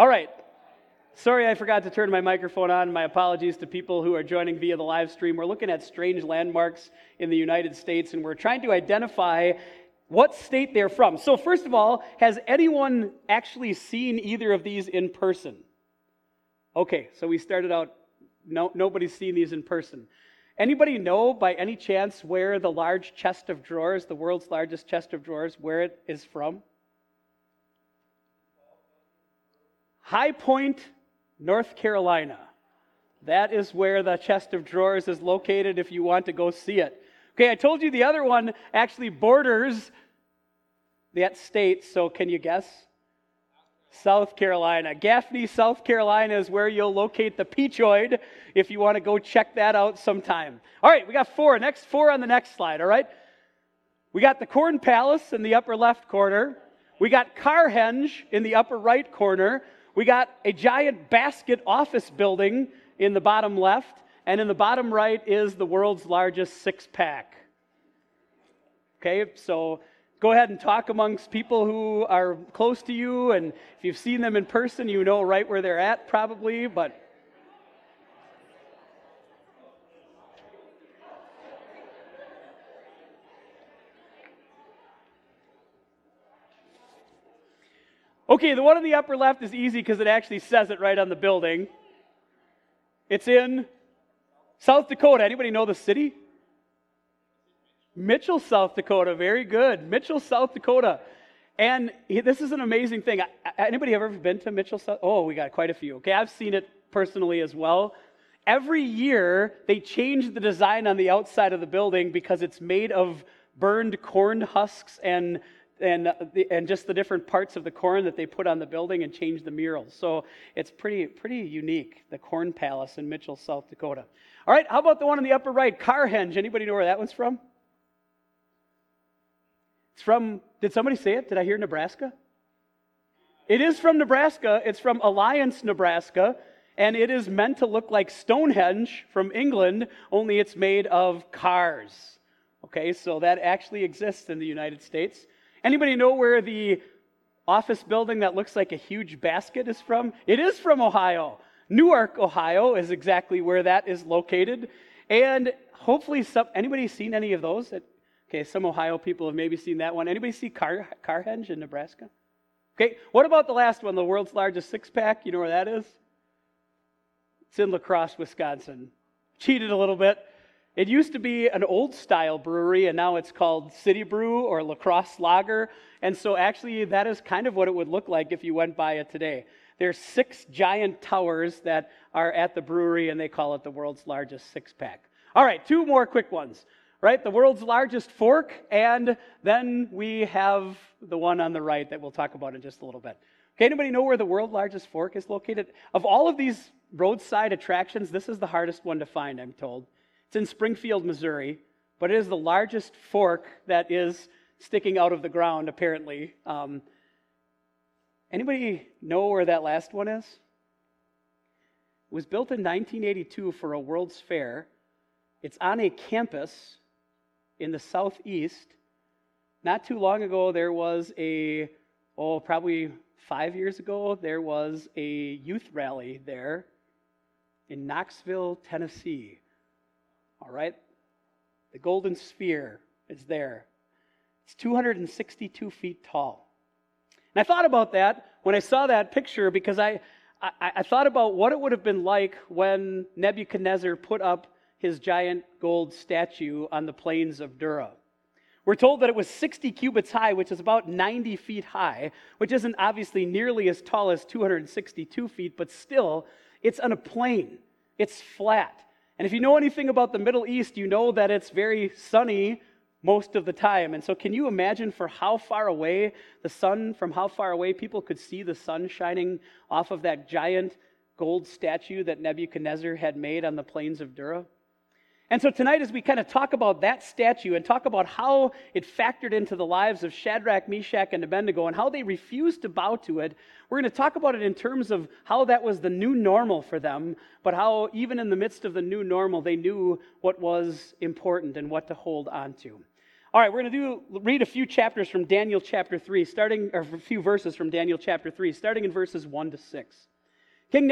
All right. Sorry, I forgot to turn my microphone on. My apologies to people who are joining via the live stream. We're looking at strange landmarks in the United States, and we're trying to identify what state they're from. So, first of all, has anyone actually seen either of these in person? Okay, so we started out, no, nobody's seen these in person. Anybody know by any chance where the large chest of drawers, the world's largest chest of drawers, where it is from? High Point, North Carolina. That is where the chest of drawers is located if you want to go see it. Okay, I told you the other one actually borders that state, so can you guess? South Carolina. Gaffney, South Carolina is where you'll locate the Peachoid if you want to go check that out sometime. All right, we got four. Next four on the next slide, all right? We got the Corn Palace in the upper left corner. We got Carhenge in the upper right corner. We got a giant basket office building in the bottom left, and in the bottom right is the world's largest six pack. Okay, so go ahead and talk amongst people who are close to you, and if you've seen them in person, you know right where they're at probably, but. Okay, the one in the upper left is easy because it actually says it right on the building. It's in South Dakota. Anybody know the city? Mitchell, South Dakota. Very good. Mitchell, South Dakota. And this is an amazing thing. Anybody ever been to Mitchell, South? Oh, we got quite a few. Okay, I've seen it personally as well. Every year, they change the design on the outside of the building because it's made of burned corn husks and and, uh, and just the different parts of the corn that they put on the building and change the murals. So it's pretty, pretty unique, the Corn Palace in Mitchell, South Dakota. All right, how about the one on the upper right, Carhenge? Anybody know where that one's from? It's from, did somebody say it? Did I hear Nebraska? It is from Nebraska. It's from Alliance, Nebraska. And it is meant to look like Stonehenge from England, only it's made of cars. Okay, so that actually exists in the United States. Anybody know where the office building that looks like a huge basket is from? It is from Ohio. Newark, Ohio is exactly where that is located. And hopefully some anybody seen any of those? Okay, some Ohio people have maybe seen that one. Anybody see Car, Carhenge in Nebraska? Okay, what about the last one, the world's largest six pack? You know where that is? It's in La Crosse, Wisconsin. Cheated a little bit. It used to be an old style brewery, and now it's called City Brew or Lacrosse Lager. And so, actually, that is kind of what it would look like if you went by it today. There's six giant towers that are at the brewery, and they call it the world's largest six pack. All right, two more quick ones. Right, the world's largest fork, and then we have the one on the right that we'll talk about in just a little bit. Okay, anybody know where the world's largest fork is located? Of all of these roadside attractions, this is the hardest one to find, I'm told. It's in Springfield, Missouri, but it is the largest fork that is sticking out of the ground, apparently. Um, anybody know where that last one is? It was built in 1982 for a World's Fair. It's on a campus in the southeast. Not too long ago, there was a, oh, probably five years ago, there was a youth rally there in Knoxville, Tennessee. All right? The golden sphere is there. It's 262 feet tall. And I thought about that when I saw that picture because I, I, I, thought about what it would have been like when Nebuchadnezzar put up his giant gold statue on the plains of Dura. We're told that it was 60 cubits high, which is about 90 feet high, which isn't obviously nearly as tall as 262 feet, but still, it's on a plain. It's flat. And if you know anything about the Middle East, you know that it's very sunny most of the time. And so, can you imagine for how far away the sun, from how far away people could see the sun shining off of that giant gold statue that Nebuchadnezzar had made on the plains of Dura? And so tonight, as we kind of talk about that statue and talk about how it factored into the lives of Shadrach, Meshach, and Abednego and how they refused to bow to it, we're going to talk about it in terms of how that was the new normal for them, but how even in the midst of the new normal, they knew what was important and what to hold on to. All right, we're going to do read a few chapters from Daniel chapter 3, starting or a few verses from Daniel chapter 3, starting in verses 1 to 6. King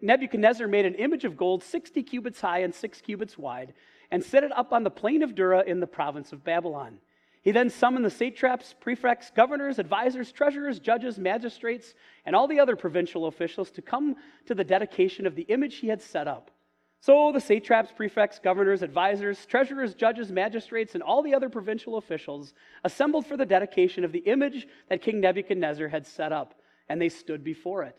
Nebuchadnezzar made an image of gold 60 cubits high and 6 cubits wide and set it up on the plain of Dura in the province of Babylon. He then summoned the satraps, prefects, governors, advisors, treasurers, judges, magistrates, and all the other provincial officials to come to the dedication of the image he had set up. So the satraps, prefects, governors, advisors, treasurers, judges, magistrates, and all the other provincial officials assembled for the dedication of the image that King Nebuchadnezzar had set up, and they stood before it.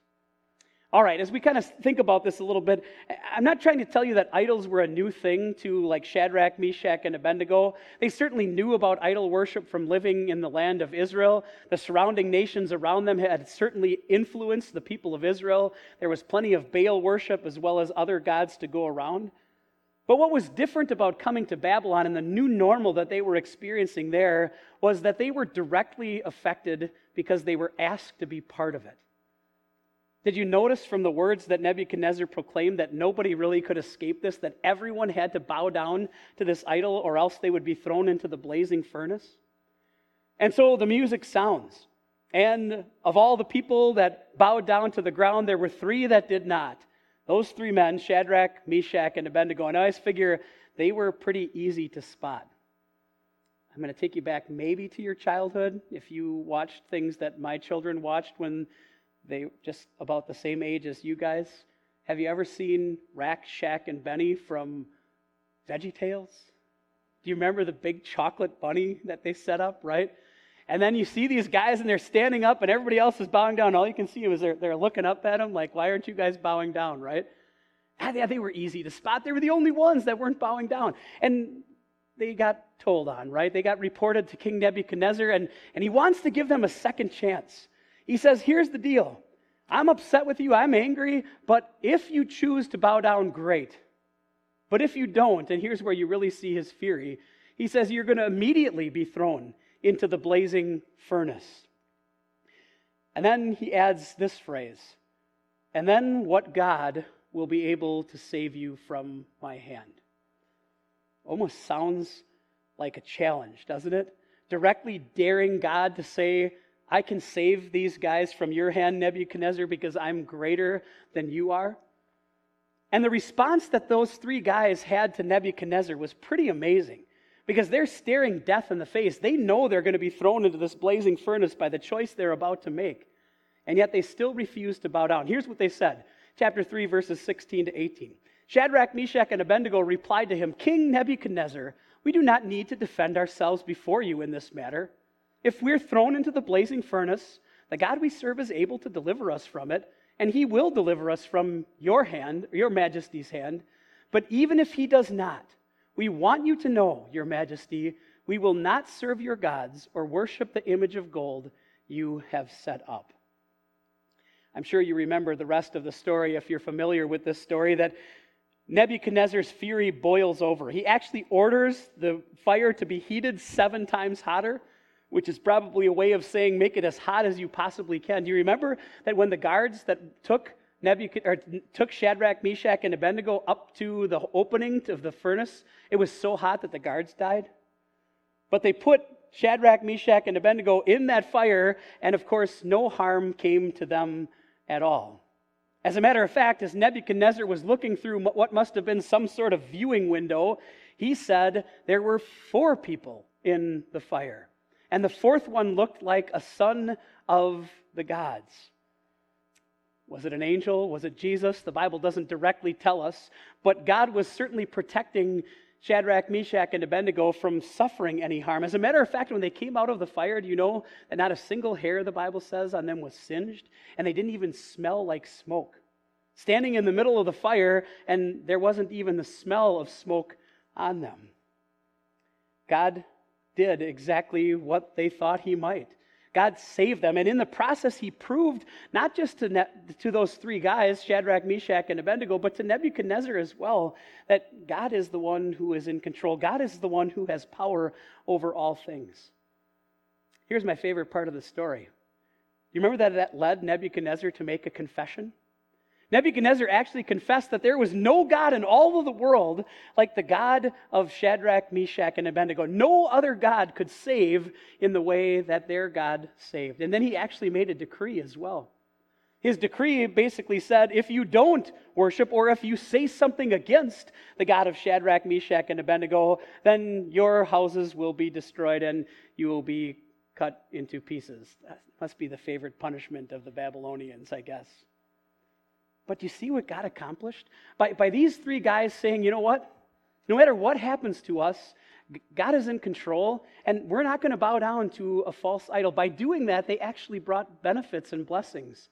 All right, as we kind of think about this a little bit, I'm not trying to tell you that idols were a new thing to like Shadrach, Meshach, and Abednego. They certainly knew about idol worship from living in the land of Israel. The surrounding nations around them had certainly influenced the people of Israel. There was plenty of Baal worship as well as other gods to go around. But what was different about coming to Babylon and the new normal that they were experiencing there was that they were directly affected because they were asked to be part of it. Did you notice from the words that Nebuchadnezzar proclaimed that nobody really could escape this, that everyone had to bow down to this idol or else they would be thrown into the blazing furnace? And so the music sounds. And of all the people that bowed down to the ground, there were three that did not. Those three men, Shadrach, Meshach, and Abednego, and I always figure they were pretty easy to spot. I'm going to take you back maybe to your childhood if you watched things that my children watched when they just about the same age as you guys. Have you ever seen Rack, Shack, and Benny from Veggie Tales? Do you remember the big chocolate bunny that they set up, right? And then you see these guys and they're standing up and everybody else is bowing down. All you can see is they're, they're looking up at them like, why aren't you guys bowing down, right? Ah, yeah, they were easy to spot. They were the only ones that weren't bowing down. And they got told on, right? They got reported to King Nebuchadnezzar and, and he wants to give them a second chance. He says, Here's the deal. I'm upset with you, I'm angry, but if you choose to bow down, great. But if you don't, and here's where you really see his fury, he says you're going to immediately be thrown into the blazing furnace. And then he adds this phrase, and then what God will be able to save you from my hand. Almost sounds like a challenge, doesn't it? Directly daring God to say, I can save these guys from your hand, Nebuchadnezzar, because I'm greater than you are. And the response that those three guys had to Nebuchadnezzar was pretty amazing because they're staring death in the face. They know they're going to be thrown into this blazing furnace by the choice they're about to make. And yet they still refuse to bow down. Here's what they said chapter 3, verses 16 to 18. Shadrach, Meshach, and Abednego replied to him King Nebuchadnezzar, we do not need to defend ourselves before you in this matter. If we're thrown into the blazing furnace, the God we serve is able to deliver us from it, and he will deliver us from your hand, your majesty's hand. But even if he does not, we want you to know, your majesty, we will not serve your gods or worship the image of gold you have set up. I'm sure you remember the rest of the story if you're familiar with this story that Nebuchadnezzar's fury boils over. He actually orders the fire to be heated seven times hotter which is probably a way of saying make it as hot as you possibly can. Do you remember that when the guards that took Nebuchadnezzar took Shadrach, Meshach, and Abednego up to the opening of the furnace, it was so hot that the guards died? But they put Shadrach, Meshach, and Abednego in that fire, and of course, no harm came to them at all. As a matter of fact, as Nebuchadnezzar was looking through what must have been some sort of viewing window, he said there were four people in the fire and the fourth one looked like a son of the gods. Was it an angel? Was it Jesus? The Bible doesn't directly tell us, but God was certainly protecting Shadrach, Meshach, and Abednego from suffering any harm. As a matter of fact, when they came out of the fire, do you know that not a single hair, the Bible says, on them was singed, and they didn't even smell like smoke? Standing in the middle of the fire, and there wasn't even the smell of smoke on them. God did exactly what they thought he might. God saved them. And in the process, he proved not just to, ne- to those three guys, Shadrach, Meshach, and Abednego, but to Nebuchadnezzar as well, that God is the one who is in control. God is the one who has power over all things. Here's my favorite part of the story. You remember that that led Nebuchadnezzar to make a confession? Nebuchadnezzar actually confessed that there was no God in all of the world like the God of Shadrach, Meshach, and Abednego. No other God could save in the way that their God saved. And then he actually made a decree as well. His decree basically said if you don't worship or if you say something against the God of Shadrach, Meshach, and Abednego, then your houses will be destroyed and you will be cut into pieces. That must be the favorite punishment of the Babylonians, I guess. But do you see what God accomplished? By, by these three guys saying, you know what? No matter what happens to us, God is in control, and we're not going to bow down to a false idol. By doing that, they actually brought benefits and blessings,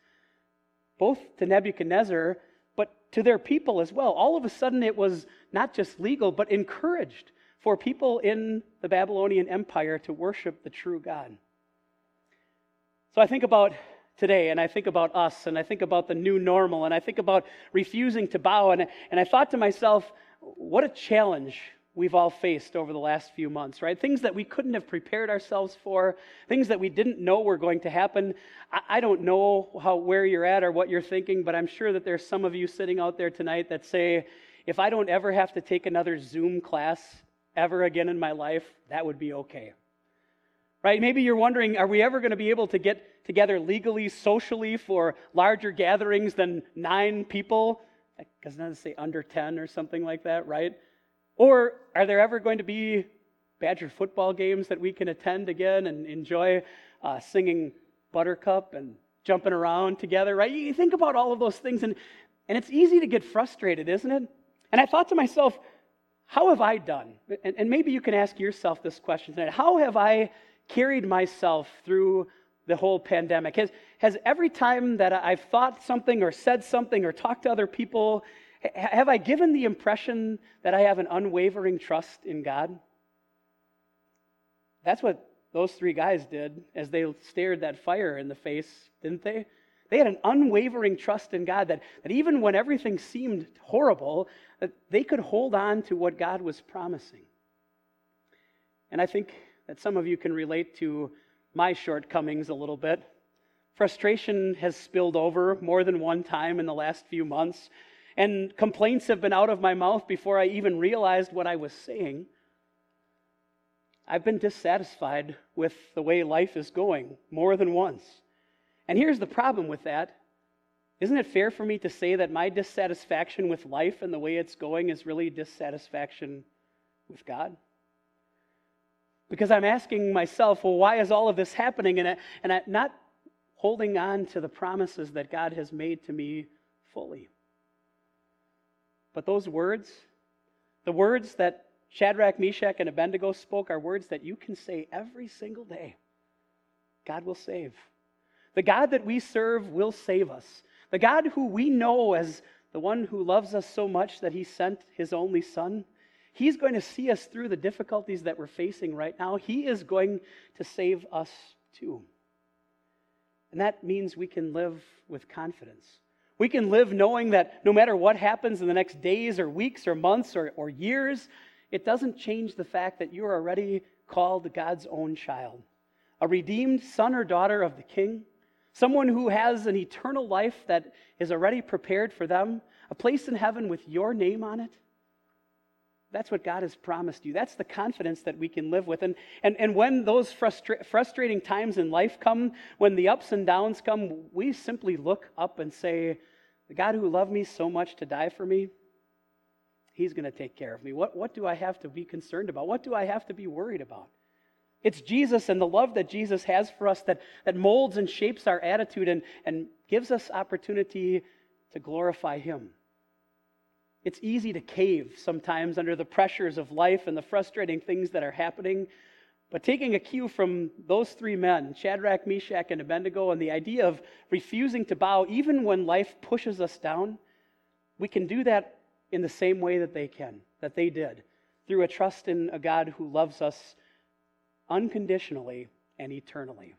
both to Nebuchadnezzar, but to their people as well. All of a sudden, it was not just legal, but encouraged for people in the Babylonian Empire to worship the true God. So I think about today, and I think about us, and I think about the new normal, and I think about refusing to bow, and, and I thought to myself, what a challenge we've all faced over the last few months, right? Things that we couldn't have prepared ourselves for, things that we didn't know were going to happen. I, I don't know how, where you're at or what you're thinking, but I'm sure that there's some of you sitting out there tonight that say, if I don't ever have to take another Zoom class ever again in my life, that would be okay right? Maybe you're wondering, are we ever going to be able to get together legally, socially for larger gatherings than nine people? Doesn't that say under 10 or something like that, right? Or are there ever going to be Badger football games that we can attend again and enjoy uh, singing Buttercup and jumping around together, right? You think about all of those things, and, and it's easy to get frustrated, isn't it? And I thought to myself, how have I done? And, and maybe you can ask yourself this question tonight. How have I carried myself through the whole pandemic? Has, has every time that I've thought something or said something or talked to other people, have I given the impression that I have an unwavering trust in God? That's what those three guys did as they stared that fire in the face, didn't they? They had an unwavering trust in God that, that even when everything seemed horrible, that they could hold on to what God was promising. And I think that some of you can relate to my shortcomings a little bit. Frustration has spilled over more than one time in the last few months, and complaints have been out of my mouth before I even realized what I was saying. I've been dissatisfied with the way life is going more than once. And here's the problem with that. Isn't it fair for me to say that my dissatisfaction with life and the way it's going is really dissatisfaction with God? Because I'm asking myself, well, why is all of this happening? And, I, and I'm not holding on to the promises that God has made to me fully. But those words, the words that Shadrach, Meshach, and Abednego spoke, are words that you can say every single day. God will save. The God that we serve will save us. The God who we know as the one who loves us so much that he sent his only Son He's going to see us through the difficulties that we're facing right now. He is going to save us too. And that means we can live with confidence. We can live knowing that no matter what happens in the next days or weeks or months or, or years, it doesn't change the fact that you are already called God's own child, a redeemed son or daughter of the King, someone who has an eternal life that is already prepared for them, a place in heaven with your name on it. That's what God has promised you. That's the confidence that we can live with. And, and, and when those frustra- frustrating times in life come, when the ups and downs come, we simply look up and say, The God who loved me so much to die for me, He's going to take care of me. What, what do I have to be concerned about? What do I have to be worried about? It's Jesus and the love that Jesus has for us that, that molds and shapes our attitude and, and gives us opportunity to glorify Him. It's easy to cave sometimes under the pressures of life and the frustrating things that are happening. But taking a cue from those three men, Shadrach, Meshach, and Abednego, and the idea of refusing to bow even when life pushes us down, we can do that in the same way that they can, that they did, through a trust in a God who loves us unconditionally and eternally.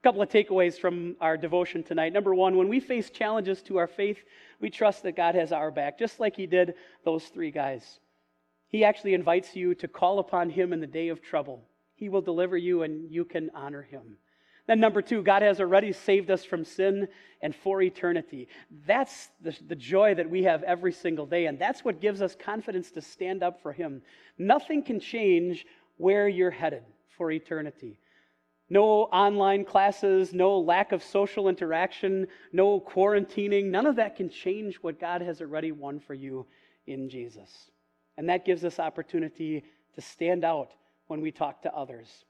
A couple of takeaways from our devotion tonight. Number one, when we face challenges to our faith, we trust that God has our back, just like He did those three guys. He actually invites you to call upon Him in the day of trouble. He will deliver you, and you can honor Him. Then, number two, God has already saved us from sin and for eternity. That's the, the, joy that we have every single day, and that's what gives us confidence to stand up for Him. Nothing can change where you're headed for eternity. No online classes, no lack of social interaction, no quarantining, none of that can change what God has already won for you in Jesus. And that gives us opportunity to stand out when we talk to others.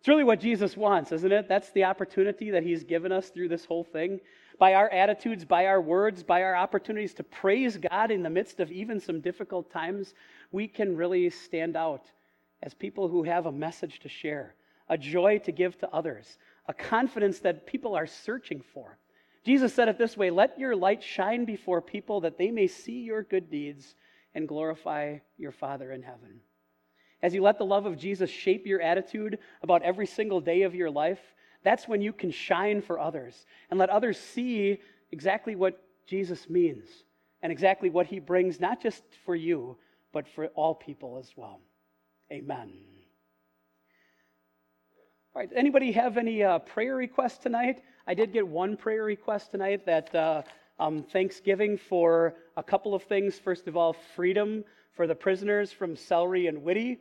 It's really what Jesus wants, isn't it? That's the opportunity that he's given us through this whole thing. By our attitudes, by our words, by our opportunities to praise God in the midst of even some difficult times, we can really stand out as people who have a message to share, a joy to give to others, a confidence that people are searching for. Jesus said it this way Let your light shine before people that they may see your good deeds and glorify your Father in heaven as you let the love of Jesus shape your attitude about every single day of your life, that's when you can shine for others and let others see exactly what Jesus means and exactly what he brings, not just for you, but for all people as well. Amen. Anybody have any uh, prayer requests tonight? I did get one prayer request tonight that uh, um, Thanksgiving for a couple of things. First of all, freedom for the prisoners from Sellery and Witte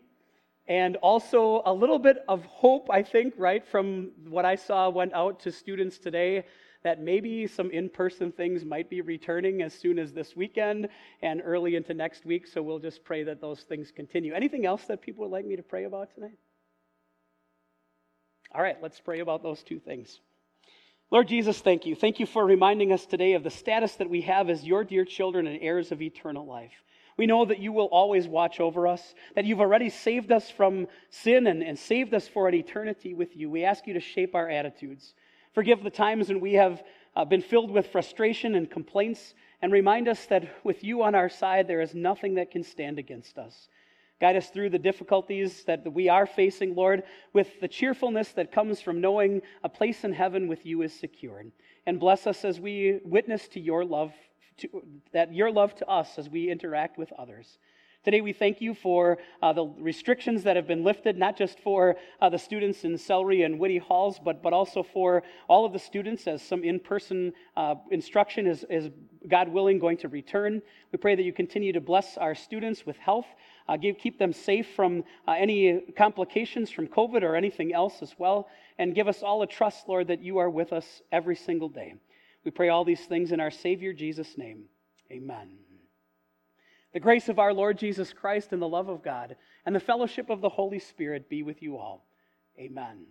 and also a little bit of hope, I think, right, from what I saw went out to students today that maybe some in person things might be returning as soon as this weekend and early into next week. So we'll just pray that those things continue. Anything else that people would like me to pray about tonight? All right, let's pray about those two things. Lord Jesus, thank you. Thank you for reminding us today of the status that we have as your dear children and heirs of eternal life. We know that you will always watch over us, that you've already saved us from sin and, and saved us for an eternity with you. We ask you to shape our attitudes. Forgive the times when we have uh, been filled with frustration and complaints, and remind us that with you on our side, there is nothing that can stand against us. Guide us through the difficulties that we are facing, Lord, with the cheerfulness that comes from knowing a place in heaven with you is secured. And bless us as we witness to your love to, that your love to us as we interact with others. Today, we thank you for uh, the restrictions that have been lifted, not just for uh, the students in Sellery and Witte Halls, but, but also for all of the students as some in person uh, instruction is, is, God willing, going to return. We pray that you continue to bless our students with health, uh, give, keep them safe from uh, any complications from COVID or anything else as well, and give us all a trust, Lord, that you are with us every single day. We pray all these things in our Savior Jesus' name. Amen. The grace of our Lord Jesus Christ and the love of God and the fellowship of the Holy Spirit be with you all. Amen.